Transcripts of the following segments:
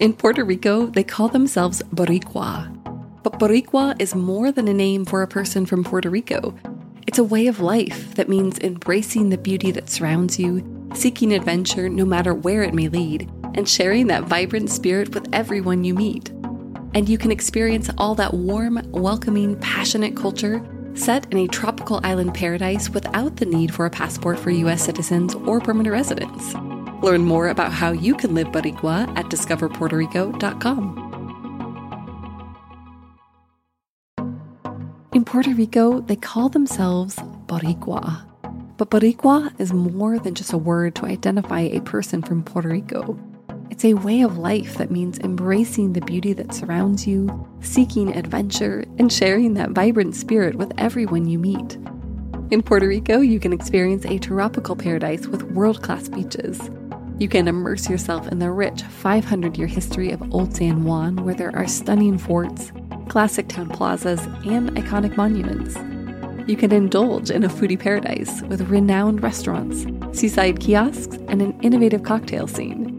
In Puerto Rico, they call themselves Boricua. But Boricua is more than a name for a person from Puerto Rico. It's a way of life that means embracing the beauty that surrounds you, seeking adventure no matter where it may lead, and sharing that vibrant spirit with everyone you meet. And you can experience all that warm, welcoming, passionate culture set in a tropical island paradise without the need for a passport for U.S. citizens or permanent residents. Learn more about how you can live Boricua at discoverpuertorico.com. In Puerto Rico, they call themselves Boricua. But Boricua is more than just a word to identify a person from Puerto Rico. It's a way of life that means embracing the beauty that surrounds you, seeking adventure, and sharing that vibrant spirit with everyone you meet. In Puerto Rico, you can experience a tropical paradise with world class beaches. You can immerse yourself in the rich 500 year history of Old San Juan, where there are stunning forts, classic town plazas, and iconic monuments. You can indulge in a foodie paradise with renowned restaurants, seaside kiosks, and an innovative cocktail scene.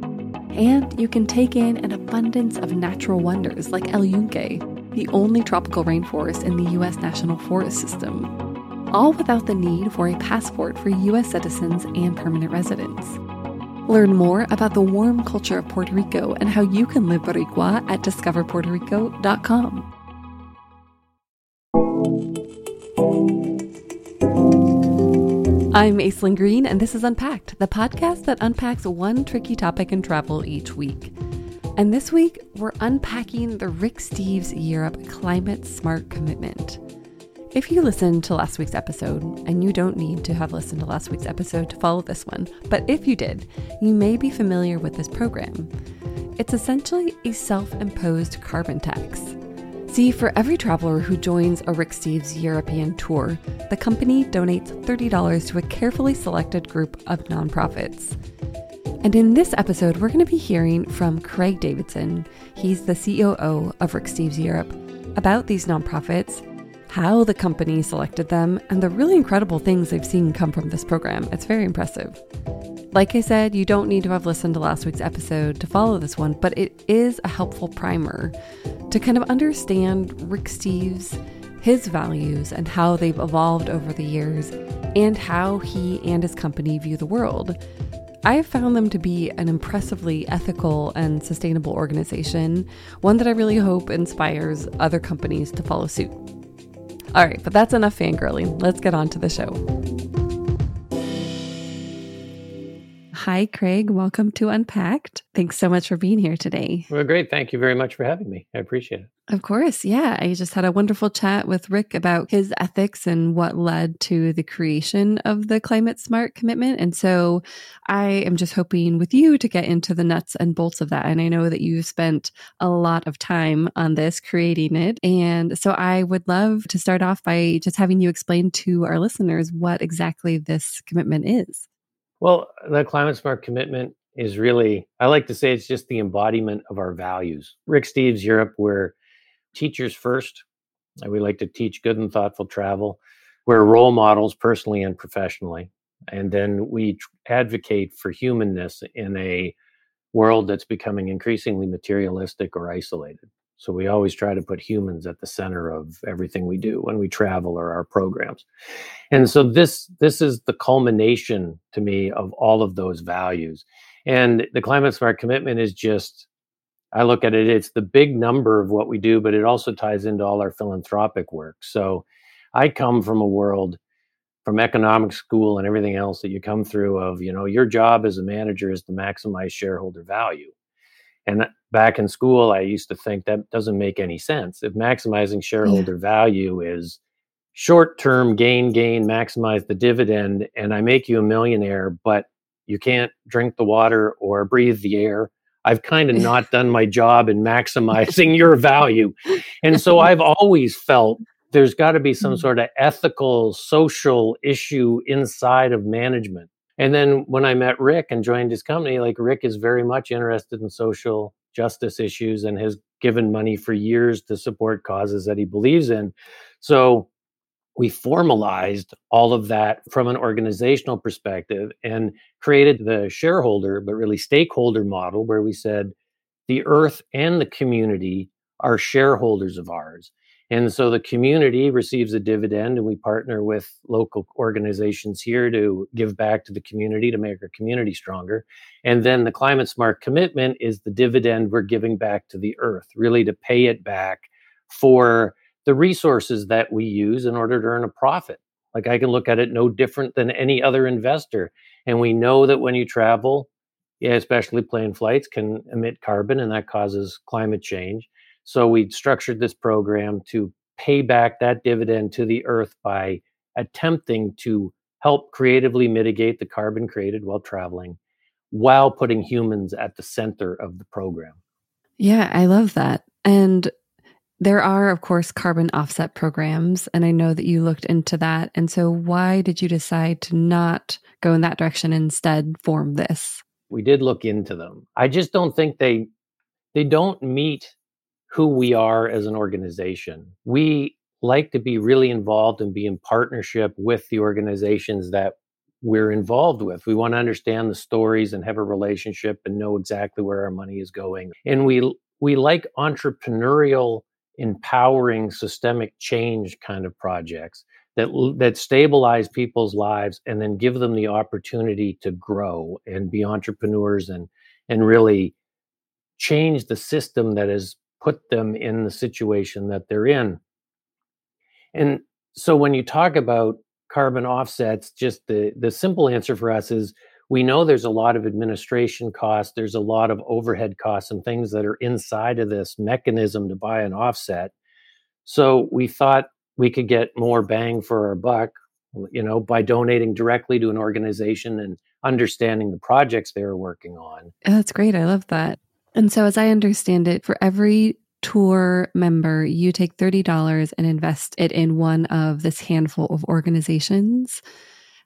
And you can take in an abundance of natural wonders like El Yunque, the only tropical rainforest in the U.S. National Forest System, all without the need for a passport for U.S. citizens and permanent residents. Learn more about the warm culture of Puerto Rico and how you can live Boricua at discoverpuertorico.com. I'm Aislyn Greene, and this is Unpacked, the podcast that unpacks one tricky topic in travel each week. And this week, we're unpacking the Rick Steves Europe Climate Smart Commitment. If you listened to last week's episode, and you don't need to have listened to last week's episode to follow this one, but if you did, you may be familiar with this program. It's essentially a self imposed carbon tax. See, for every traveler who joins a Rick Steves European tour, the company donates $30 to a carefully selected group of nonprofits. And in this episode, we're going to be hearing from Craig Davidson. He's the COO of Rick Steves Europe about these nonprofits how the company selected them, and the really incredible things they've seen come from this program. It's very impressive. Like I said, you don't need to have listened to last week's episode to follow this one, but it is a helpful primer to kind of understand Rick Steves, his values, and how they've evolved over the years, and how he and his company view the world. I have found them to be an impressively ethical and sustainable organization, one that I really hope inspires other companies to follow suit. All right, but that's enough fangirling. Let's get on to the show. Hi, Craig. Welcome to Unpacked. Thanks so much for being here today. Well, great. Thank you very much for having me. I appreciate it. Of course. Yeah. I just had a wonderful chat with Rick about his ethics and what led to the creation of the climate smart commitment. And so I am just hoping with you to get into the nuts and bolts of that. And I know that you spent a lot of time on this creating it. And so I would love to start off by just having you explain to our listeners what exactly this commitment is. Well, the climate smart commitment is really, I like to say it's just the embodiment of our values. Rick Steves, Europe, we're teachers first. We like to teach good and thoughtful travel. We're role models personally and professionally. And then we advocate for humanness in a world that's becoming increasingly materialistic or isolated. So we always try to put humans at the center of everything we do when we travel or our programs. And so this this is the culmination to me of all of those values. And the climate smart commitment is just I look at it it's the big number of what we do but it also ties into all our philanthropic work. So I come from a world from economic school and everything else that you come through of, you know, your job as a manager is to maximize shareholder value. And back in school, I used to think that doesn't make any sense. If maximizing shareholder yeah. value is short term gain, gain, maximize the dividend, and I make you a millionaire, but you can't drink the water or breathe the air. I've kind of not done my job in maximizing your value. And so I've always felt there's got to be some mm. sort of ethical, social issue inside of management and then when I met Rick and joined his company, like Rick is very much interested in social justice issues and has given money for years to support causes that he believes in. So we formalized all of that from an organizational perspective and created the shareholder, but really stakeholder model where we said, the earth and the community are shareholders of ours. And so the community receives a dividend, and we partner with local organizations here to give back to the community to make our community stronger. And then the climate smart commitment is the dividend we're giving back to the earth, really to pay it back for the resources that we use in order to earn a profit. Like I can look at it no different than any other investor. And we know that when you travel, yeah, especially plane flights can emit carbon and that causes climate change. So we structured this program to pay back that dividend to the earth by attempting to help creatively mitigate the carbon created while traveling while putting humans at the center of the program. Yeah, I love that. And there are, of course, carbon offset programs. And I know that you looked into that. And so, why did you decide to not go in that direction instead form this? We did look into them. I just don't think they they don't meet who we are as an organization. We like to be really involved and be in partnership with the organizations that we're involved with. We want to understand the stories and have a relationship and know exactly where our money is going. And we we like entrepreneurial empowering systemic change kind of projects that that stabilize people's lives and then give them the opportunity to grow and be entrepreneurs and and really change the system that has put them in the situation that they're in. And so when you talk about carbon offsets, just the, the simple answer for us is we know there's a lot of administration costs, there's a lot of overhead costs and things that are inside of this mechanism to buy an offset. So we thought we could get more bang for our buck, you know, by donating directly to an organization and understanding the projects they are working on. That's great. I love that. And so, as I understand it, for every tour member, you take $30 and invest it in one of this handful of organizations.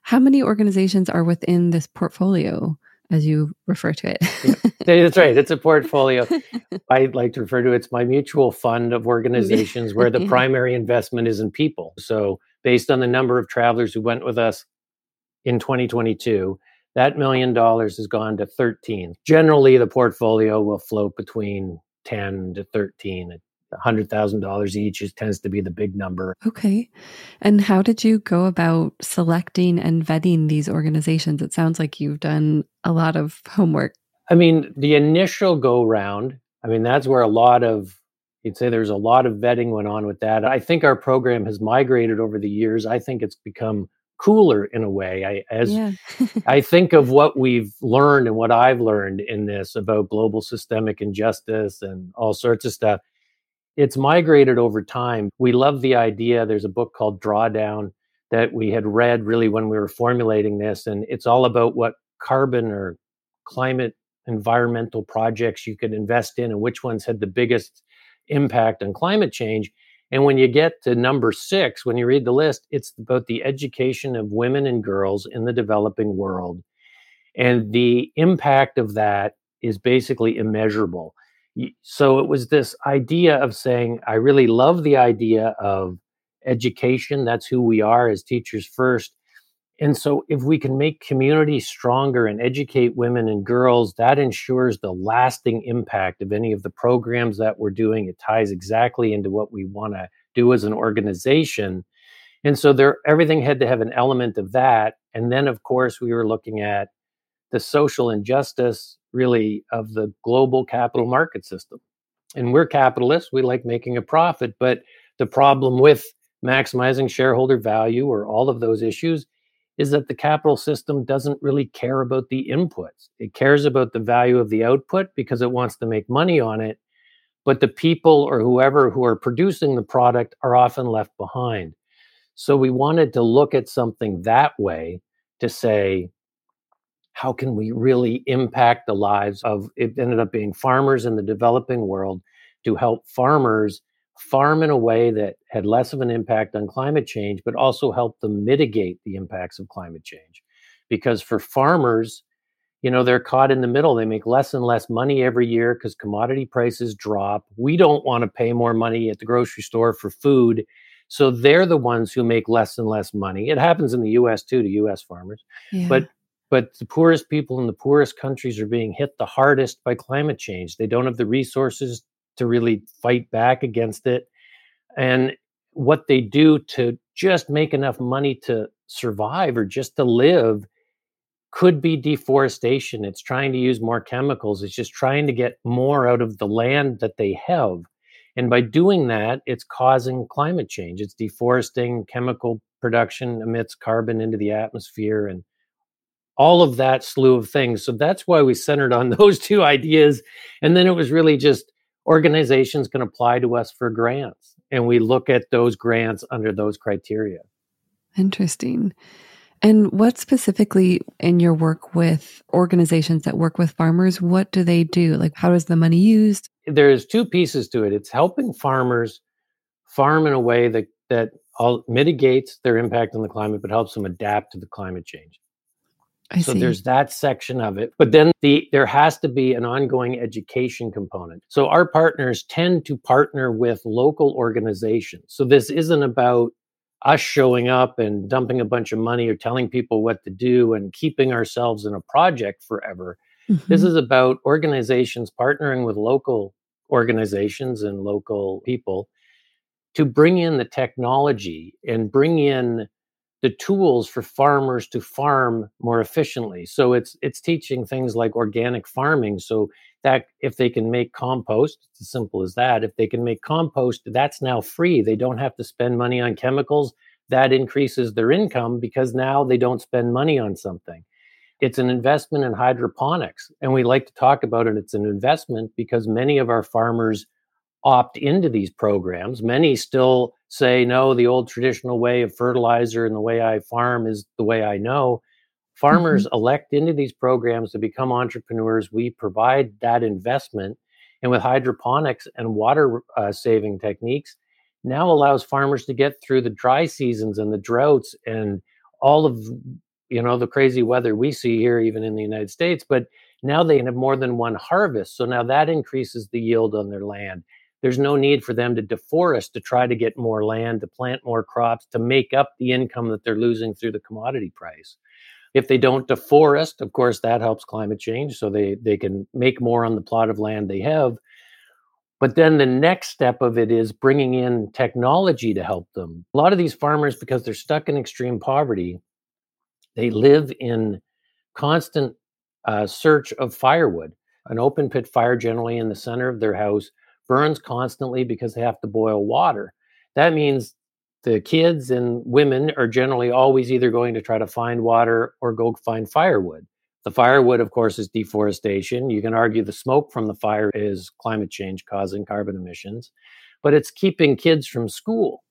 How many organizations are within this portfolio, as you refer to it? yeah, that's right. It's a portfolio. I like to refer to it, it's my mutual fund of organizations where the primary investment is in people. So, based on the number of travelers who went with us in 2022, that million dollars has gone to 13. Generally, the portfolio will float between 10 to 13. $100,000 each is, tends to be the big number. Okay. And how did you go about selecting and vetting these organizations? It sounds like you've done a lot of homework. I mean, the initial go round, I mean, that's where a lot of you'd say there's a lot of vetting went on with that. I think our program has migrated over the years. I think it's become cooler in a way. I as yeah. I think of what we've learned and what I've learned in this about global systemic injustice and all sorts of stuff. It's migrated over time. We love the idea. There's a book called Drawdown that we had read really when we were formulating this, and it's all about what carbon or climate environmental projects you could invest in and which ones had the biggest impact on climate change. And when you get to number six, when you read the list, it's about the education of women and girls in the developing world. And the impact of that is basically immeasurable. So it was this idea of saying, I really love the idea of education. That's who we are as teachers first. And so, if we can make communities stronger and educate women and girls, that ensures the lasting impact of any of the programs that we're doing. It ties exactly into what we want to do as an organization. And so, there everything had to have an element of that. And then, of course, we were looking at the social injustice, really, of the global capital market system. And we're capitalists; we like making a profit, but the problem with maximizing shareholder value or all of those issues is that the capital system doesn't really care about the inputs. It cares about the value of the output because it wants to make money on it. But the people or whoever who are producing the product are often left behind. So we wanted to look at something that way to say, how can we really impact the lives of it ended up being farmers in the developing world to help farmers farm in a way that had less of an impact on climate change, but also help them mitigate the impacts of climate change. Because for farmers, you know, they're caught in the middle. They make less and less money every year because commodity prices drop. We don't want to pay more money at the grocery store for food. So they're the ones who make less and less money. It happens in the US too to US farmers. Yeah. But but the poorest people in the poorest countries are being hit the hardest by climate change. They don't have the resources to really fight back against it. And what they do to just make enough money to survive or just to live could be deforestation. It's trying to use more chemicals. It's just trying to get more out of the land that they have. And by doing that, it's causing climate change. It's deforesting, chemical production emits carbon into the atmosphere, and all of that slew of things. So that's why we centered on those two ideas. And then it was really just organizations can apply to us for grants. And we look at those grants under those criteria. Interesting. And what specifically in your work with organizations that work with farmers, what do they do? Like, how is the money used? There's two pieces to it. It's helping farmers farm in a way that, that all, mitigates their impact on the climate, but helps them adapt to the climate change. I so see. there's that section of it but then the there has to be an ongoing education component so our partners tend to partner with local organizations so this isn't about us showing up and dumping a bunch of money or telling people what to do and keeping ourselves in a project forever. Mm-hmm. This is about organizations partnering with local organizations and local people to bring in the technology and bring in the tools for farmers to farm more efficiently. So it's it's teaching things like organic farming so that if they can make compost, it's as simple as that. If they can make compost, that's now free. They don't have to spend money on chemicals. That increases their income because now they don't spend money on something. It's an investment in hydroponics. And we like to talk about it. It's an investment because many of our farmers opt into these programs. Many still say, no, the old traditional way of fertilizer and the way I farm is the way I know. Farmers mm-hmm. elect into these programs to become entrepreneurs. We provide that investment. And with hydroponics and water uh, saving techniques, now allows farmers to get through the dry seasons and the droughts and all of you know the crazy weather we see here even in the United States but now they have more than one harvest so now that increases the yield on their land there's no need for them to deforest to try to get more land to plant more crops to make up the income that they're losing through the commodity price if they don't deforest, of course, that helps climate change. So they they can make more on the plot of land they have. But then the next step of it is bringing in technology to help them. A lot of these farmers, because they're stuck in extreme poverty, they live in constant uh, search of firewood. An open pit fire, generally in the center of their house, burns constantly because they have to boil water. That means the kids and women are generally always either going to try to find water or go find firewood. The firewood, of course, is deforestation. You can argue the smoke from the fire is climate change causing carbon emissions, but it's keeping kids from school.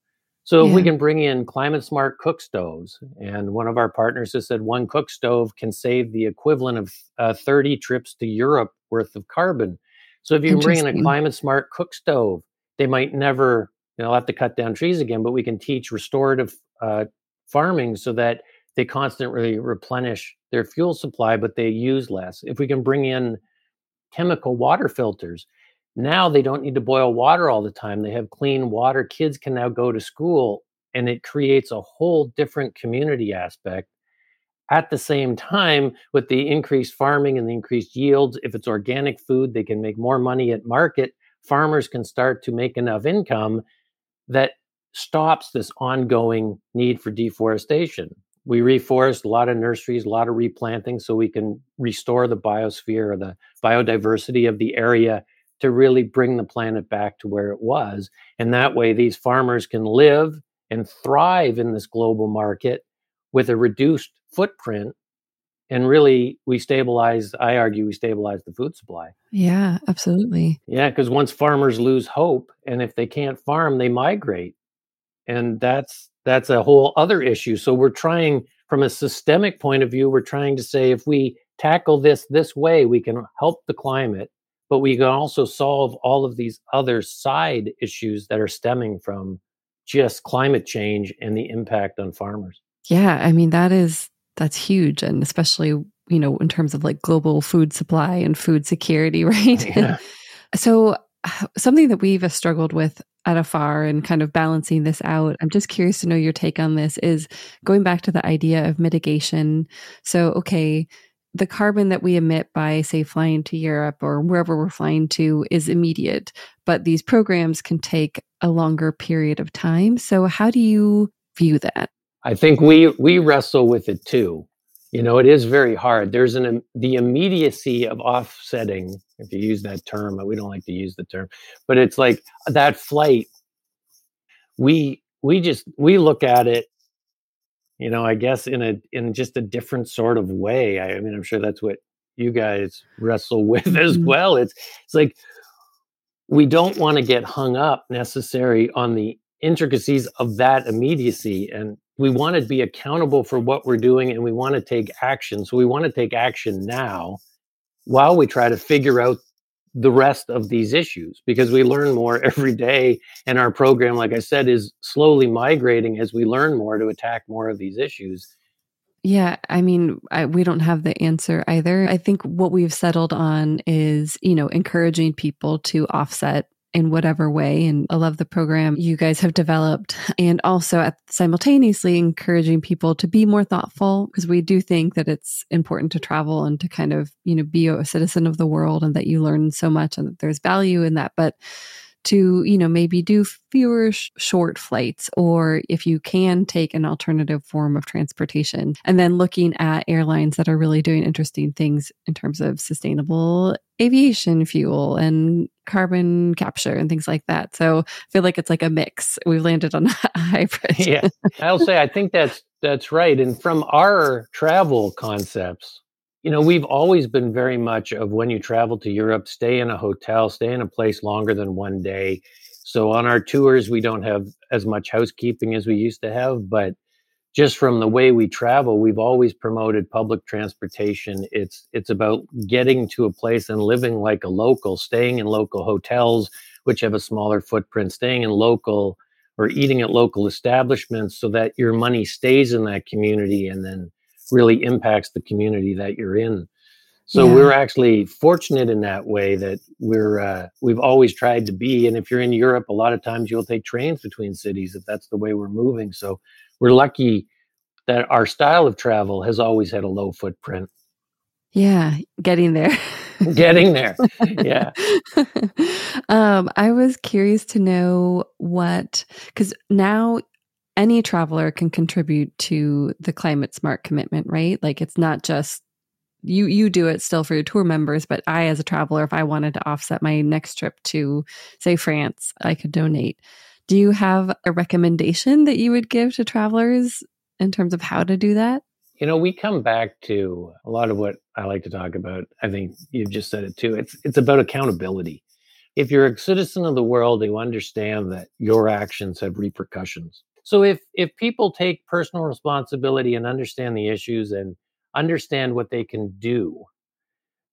So yeah. if we can bring in climate smart cook stoves, and one of our partners has said one cook stove can save the equivalent of uh, 30 trips to Europe worth of carbon. So if you bring in a climate smart cook stove, they might never you know, have to cut down trees again, but we can teach restorative uh, farming so that they constantly replenish their fuel supply, but they use less. If we can bring in chemical water filters, now they don't need to boil water all the time. They have clean water. Kids can now go to school, and it creates a whole different community aspect. At the same time, with the increased farming and the increased yields, if it's organic food, they can make more money at market. Farmers can start to make enough income that stops this ongoing need for deforestation. We reforest a lot of nurseries, a lot of replanting, so we can restore the biosphere or the biodiversity of the area to really bring the planet back to where it was. And that way, these farmers can live and thrive in this global market with a reduced footprint. And really, we stabilize, I argue, we stabilize the food supply. Yeah, absolutely. Yeah, because once farmers lose hope, and if they can't farm, they migrate. And that's that's a whole other issue. So we're trying from a systemic point of view, we're trying to say if we tackle this this way, we can help the climate, but we can also solve all of these other side issues that are stemming from just climate change and the impact on farmers. Yeah, I mean that is that's huge and especially, you know, in terms of like global food supply and food security, right? Oh, yeah. so something that we've uh, struggled with at afar and kind of balancing this out. I'm just curious to know your take on this is going back to the idea of mitigation. So, okay, the carbon that we emit by, say, flying to Europe or wherever we're flying to is immediate, but these programs can take a longer period of time. So, how do you view that? I think we we wrestle with it too. You know, it is very hard. There's an the immediacy of offsetting, if you use that term. We don't like to use the term, but it's like that flight. We we just we look at it you know i guess in a in just a different sort of way i, I mean i'm sure that's what you guys wrestle with as mm-hmm. well it's it's like we don't want to get hung up necessary on the intricacies of that immediacy and we want to be accountable for what we're doing and we want to take action so we want to take action now while we try to figure out the rest of these issues because we learn more every day and our program like i said is slowly migrating as we learn more to attack more of these issues. Yeah i mean I, we don't have the answer either. I think what we've settled on is you know encouraging people to offset in whatever way. And I love the program you guys have developed. And also at simultaneously encouraging people to be more thoughtful because we do think that it's important to travel and to kind of, you know, be a citizen of the world and that you learn so much and that there's value in that. But to you know maybe do fewer sh- short flights or if you can take an alternative form of transportation. And then looking at airlines that are really doing interesting things in terms of sustainable aviation fuel and carbon capture and things like that. So i feel like it's like a mix. We've landed on a hybrid. Yeah. I'll say i think that's that's right. And from our travel concepts you know, we've always been very much of when you travel to Europe, stay in a hotel, stay in a place longer than one day. So on our tours, we don't have as much housekeeping as we used to have, but just from the way we travel, we've always promoted public transportation. It's it's about getting to a place and living like a local, staying in local hotels, which have a smaller footprint, staying in local or eating at local establishments so that your money stays in that community and then really impacts the community that you're in. So yeah. we're actually fortunate in that way that we're uh, we've always tried to be. And if you're in Europe, a lot of times you'll take trains between cities if that's the way we're moving. So we're lucky that our style of travel has always had a low footprint. Yeah, getting there. getting there. Yeah. um, I was curious to know what because now any traveler can contribute to the climate smart commitment, right? Like it's not just you you do it still for your tour members, but I as a traveler if I wanted to offset my next trip to say France, I could donate. Do you have a recommendation that you would give to travelers in terms of how to do that? You know, we come back to a lot of what I like to talk about. I think you've just said it too. It's it's about accountability. If you're a citizen of the world, you understand that your actions have repercussions. So if if people take personal responsibility and understand the issues and understand what they can do,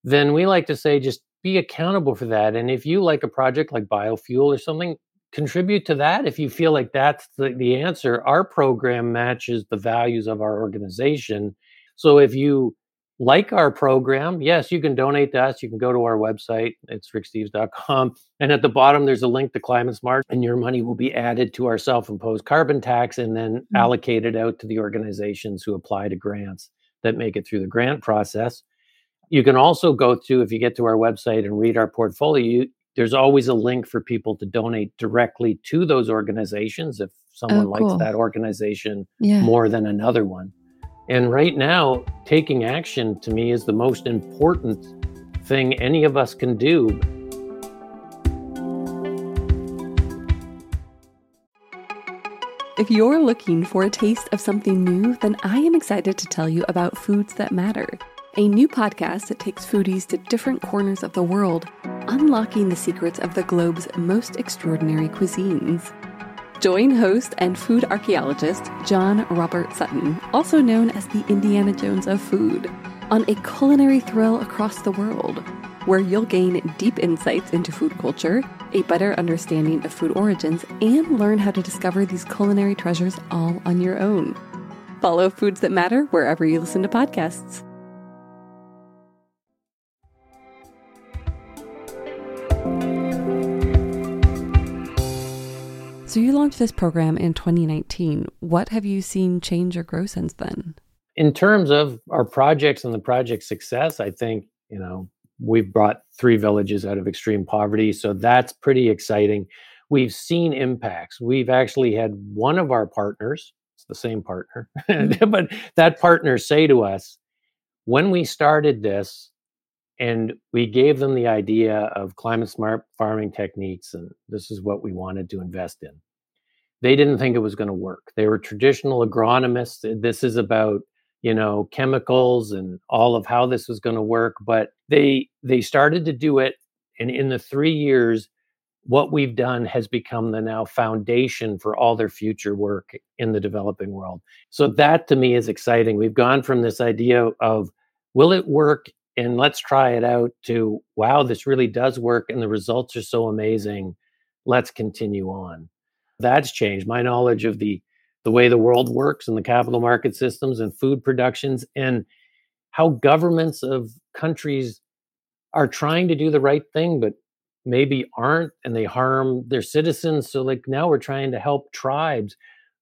then we like to say just be accountable for that. And if you like a project like biofuel or something, contribute to that. If you feel like that's the, the answer, our program matches the values of our organization. So if you like our program, yes, you can donate to us. You can go to our website. It's ricksteves.com. And at the bottom, there's a link to Climate Smart, and your money will be added to our self imposed carbon tax and then mm-hmm. allocated out to the organizations who apply to grants that make it through the grant process. You can also go to, if you get to our website and read our portfolio, there's always a link for people to donate directly to those organizations if someone oh, cool. likes that organization yeah. more than another one. And right now, taking action to me is the most important thing any of us can do. If you're looking for a taste of something new, then I am excited to tell you about Foods That Matter, a new podcast that takes foodies to different corners of the world, unlocking the secrets of the globe's most extraordinary cuisines. Join host and food archaeologist John Robert Sutton, also known as the Indiana Jones of food, on a culinary thrill across the world, where you'll gain deep insights into food culture, a better understanding of food origins, and learn how to discover these culinary treasures all on your own. Follow Foods That Matter wherever you listen to podcasts. So you launched this program in 2019. What have you seen change or grow since then? In terms of our projects and the project success, I think, you know, we've brought three villages out of extreme poverty. So that's pretty exciting. We've seen impacts. We've actually had one of our partners, it's the same partner, mm-hmm. but that partner say to us, when we started this, and we gave them the idea of climate smart farming techniques, and this is what we wanted to invest in. They didn't think it was going to work. They were traditional agronomists. This is about you know chemicals and all of how this was going to work but they they started to do it and in the 3 years what we've done has become the now foundation for all their future work in the developing world. So that to me is exciting. We've gone from this idea of will it work? And let's try it out to wow this really does work and the results are so amazing. Let's continue on that's changed. My knowledge of the the way the world works and the capital market systems and food productions and how governments of countries are trying to do the right thing but maybe aren't and they harm their citizens. So like now we're trying to help tribes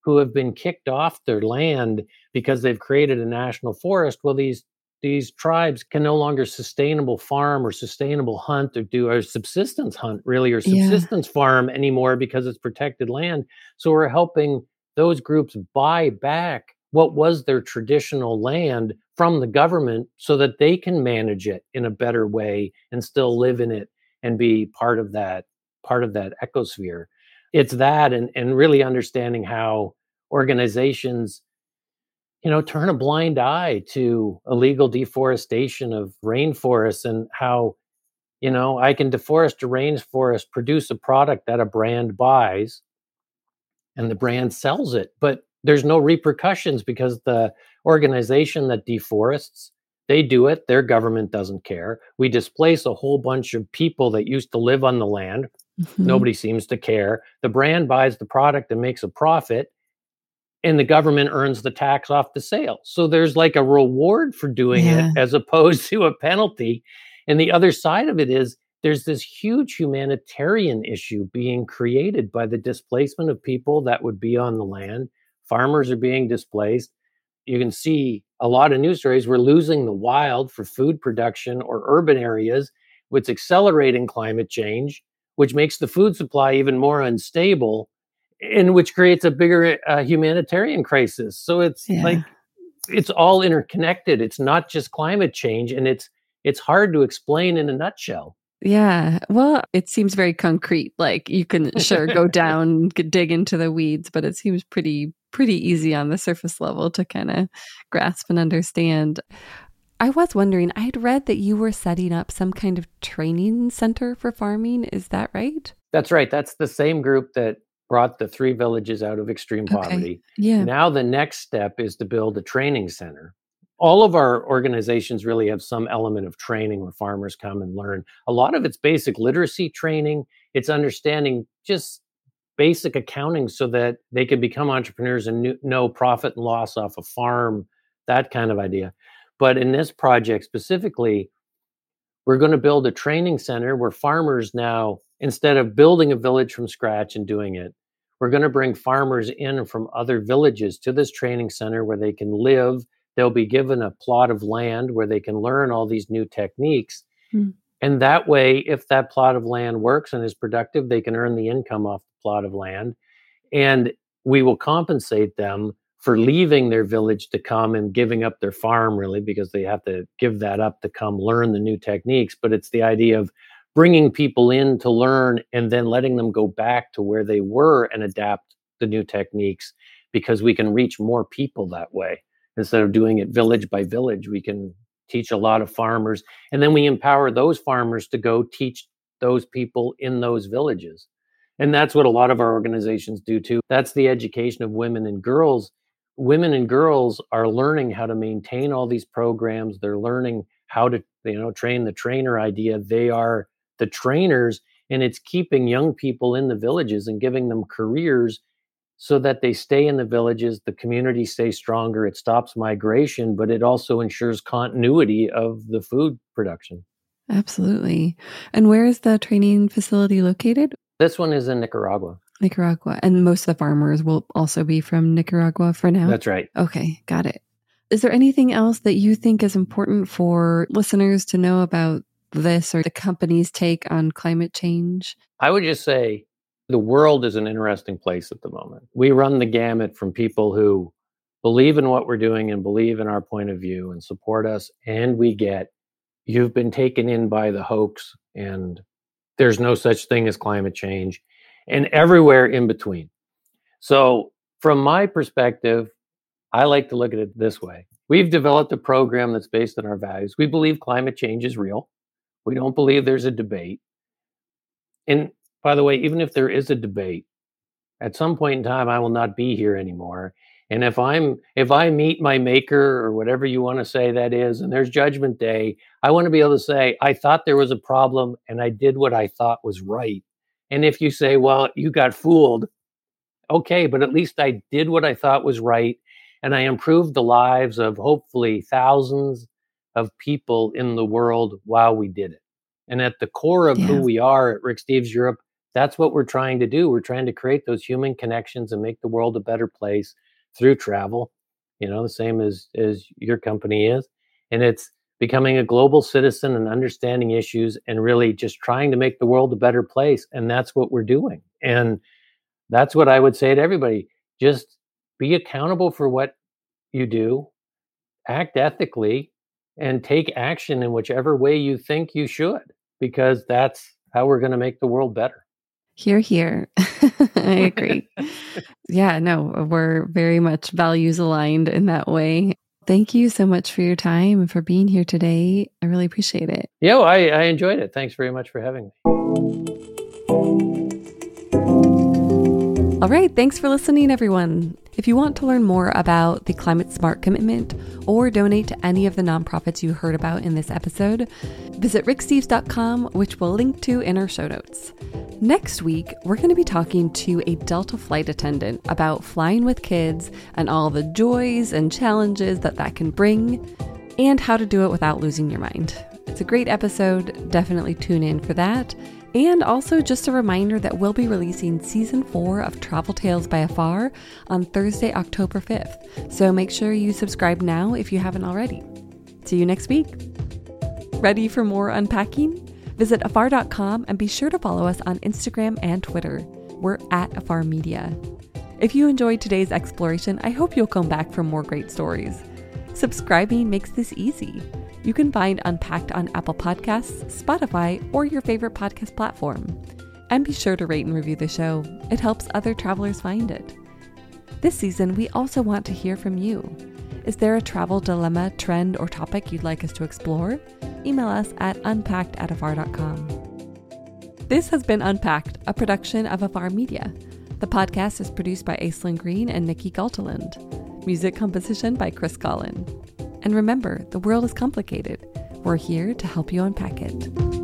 who have been kicked off their land because they've created a national forest. Well these these tribes can no longer sustainable farm or sustainable hunt or do a subsistence hunt really or subsistence yeah. farm anymore because it's protected land so we're helping those groups buy back what was their traditional land from the government so that they can manage it in a better way and still live in it and be part of that part of that ecosphere it's that and, and really understanding how organizations you know turn a blind eye to illegal deforestation of rainforests and how you know i can deforest a rainforest produce a product that a brand buys and the brand sells it but there's no repercussions because the organization that deforests they do it their government doesn't care. We displace a whole bunch of people that used to live on the land. Mm-hmm. nobody seems to care. The brand buys the product and makes a profit and the government earns the tax off the sale. So there's like a reward for doing yeah. it as opposed to a penalty. And the other side of it is there's this huge humanitarian issue being created by the displacement of people that would be on the land. Farmers are being displaced. You can see a lot of news stories. We're losing the wild for food production or urban areas, which accelerating climate change, which makes the food supply even more unstable and which creates a bigger uh, humanitarian crisis. So it's yeah. like it's all interconnected. It's not just climate change, and it's it's hard to explain in a nutshell. Yeah. Well, it seems very concrete. Like you can sure go down, dig into the weeds, but it seems pretty pretty easy on the surface level to kind of grasp and understand. I was wondering, I had read that you were setting up some kind of training center for farming. Is that right? That's right. That's the same group that brought the three villages out of extreme poverty. Okay. Yeah. Now the next step is to build a training center. All of our organizations really have some element of training where farmers come and learn. A lot of it's basic literacy training, it's understanding just basic accounting so that they can become entrepreneurs and know profit and loss off a farm, that kind of idea. But in this project specifically, we're going to build a training center where farmers now, instead of building a village from scratch and doing it, we're going to bring farmers in from other villages to this training center where they can live. They'll be given a plot of land where they can learn all these new techniques. Mm. And that way, if that plot of land works and is productive, they can earn the income off the plot of land. And we will compensate them for leaving their village to come and giving up their farm, really, because they have to give that up to come learn the new techniques. But it's the idea of bringing people in to learn and then letting them go back to where they were and adapt the new techniques because we can reach more people that way. Instead of doing it village by village we can teach a lot of farmers and then we empower those farmers to go teach those people in those villages. And that's what a lot of our organizations do too. That's the education of women and girls. Women and girls are learning how to maintain all these programs. They're learning how to you know train the trainer idea. They are the trainers and it's keeping young people in the villages and giving them careers so that they stay in the villages the community stays stronger it stops migration but it also ensures continuity of the food production absolutely and where is the training facility located this one is in nicaragua Nicaragua. And most of the farmers will also be from Nicaragua for now. That's right. Okay, got it. Is there anything else that you think is important for listeners to know about this or the company's take on climate change? I would just say the world is an interesting place at the moment. We run the gamut from people who believe in what we're doing and believe in our point of view and support us, and we get you've been taken in by the hoax and there's no such thing as climate change and everywhere in between. So, from my perspective, I like to look at it this way. We've developed a program that's based on our values. We believe climate change is real. We don't believe there's a debate. And by the way, even if there is a debate, at some point in time, I will not be here anymore. And if I'm if I meet my maker or whatever you want to say that is, and there's judgment day, I want to be able to say, I thought there was a problem and I did what I thought was right. And if you say, well, you got fooled, okay, but at least I did what I thought was right and I improved the lives of hopefully thousands of people in the world while we did it. And at the core of yeah. who we are at Rick Steves Europe, that's what we're trying to do. We're trying to create those human connections and make the world a better place through travel, you know, the same as as your company is. And it's becoming a global citizen and understanding issues and really just trying to make the world a better place. And that's what we're doing. And that's what I would say to everybody. Just be accountable for what you do, act ethically, and take action in whichever way you think you should, because that's how we're going to make the world better. Here, here. I agree. yeah, no, uh, we're very much values aligned in that way. Thank you so much for your time and for being here today. I really appreciate it. Yeah, well, I, I enjoyed it. Thanks very much for having me. All right, thanks for listening, everyone. If you want to learn more about the Climate Smart Commitment or donate to any of the nonprofits you heard about in this episode, visit ricksteves.com, which we'll link to in our show notes. Next week, we're going to be talking to a Delta flight attendant about flying with kids and all the joys and challenges that that can bring, and how to do it without losing your mind. It's a great episode. Definitely tune in for that. And also, just a reminder that we'll be releasing season four of Travel Tales by Afar on Thursday, October 5th. So make sure you subscribe now if you haven't already. See you next week. Ready for more unpacking? Visit afar.com and be sure to follow us on Instagram and Twitter. We're at Afar Media. If you enjoyed today's exploration, I hope you'll come back for more great stories. Subscribing makes this easy. You can find Unpacked on Apple Podcasts, Spotify, or your favorite podcast platform. And be sure to rate and review the show, it helps other travelers find it. This season, we also want to hear from you. Is there a travel dilemma, trend, or topic you'd like us to explore? Email us at unpacked at afar.com. This has been Unpacked, a production of Afar Media. The podcast is produced by Aislyn Greene and Nikki Galteland. Music composition by Chris Collin. And remember, the world is complicated. We're here to help you unpack it.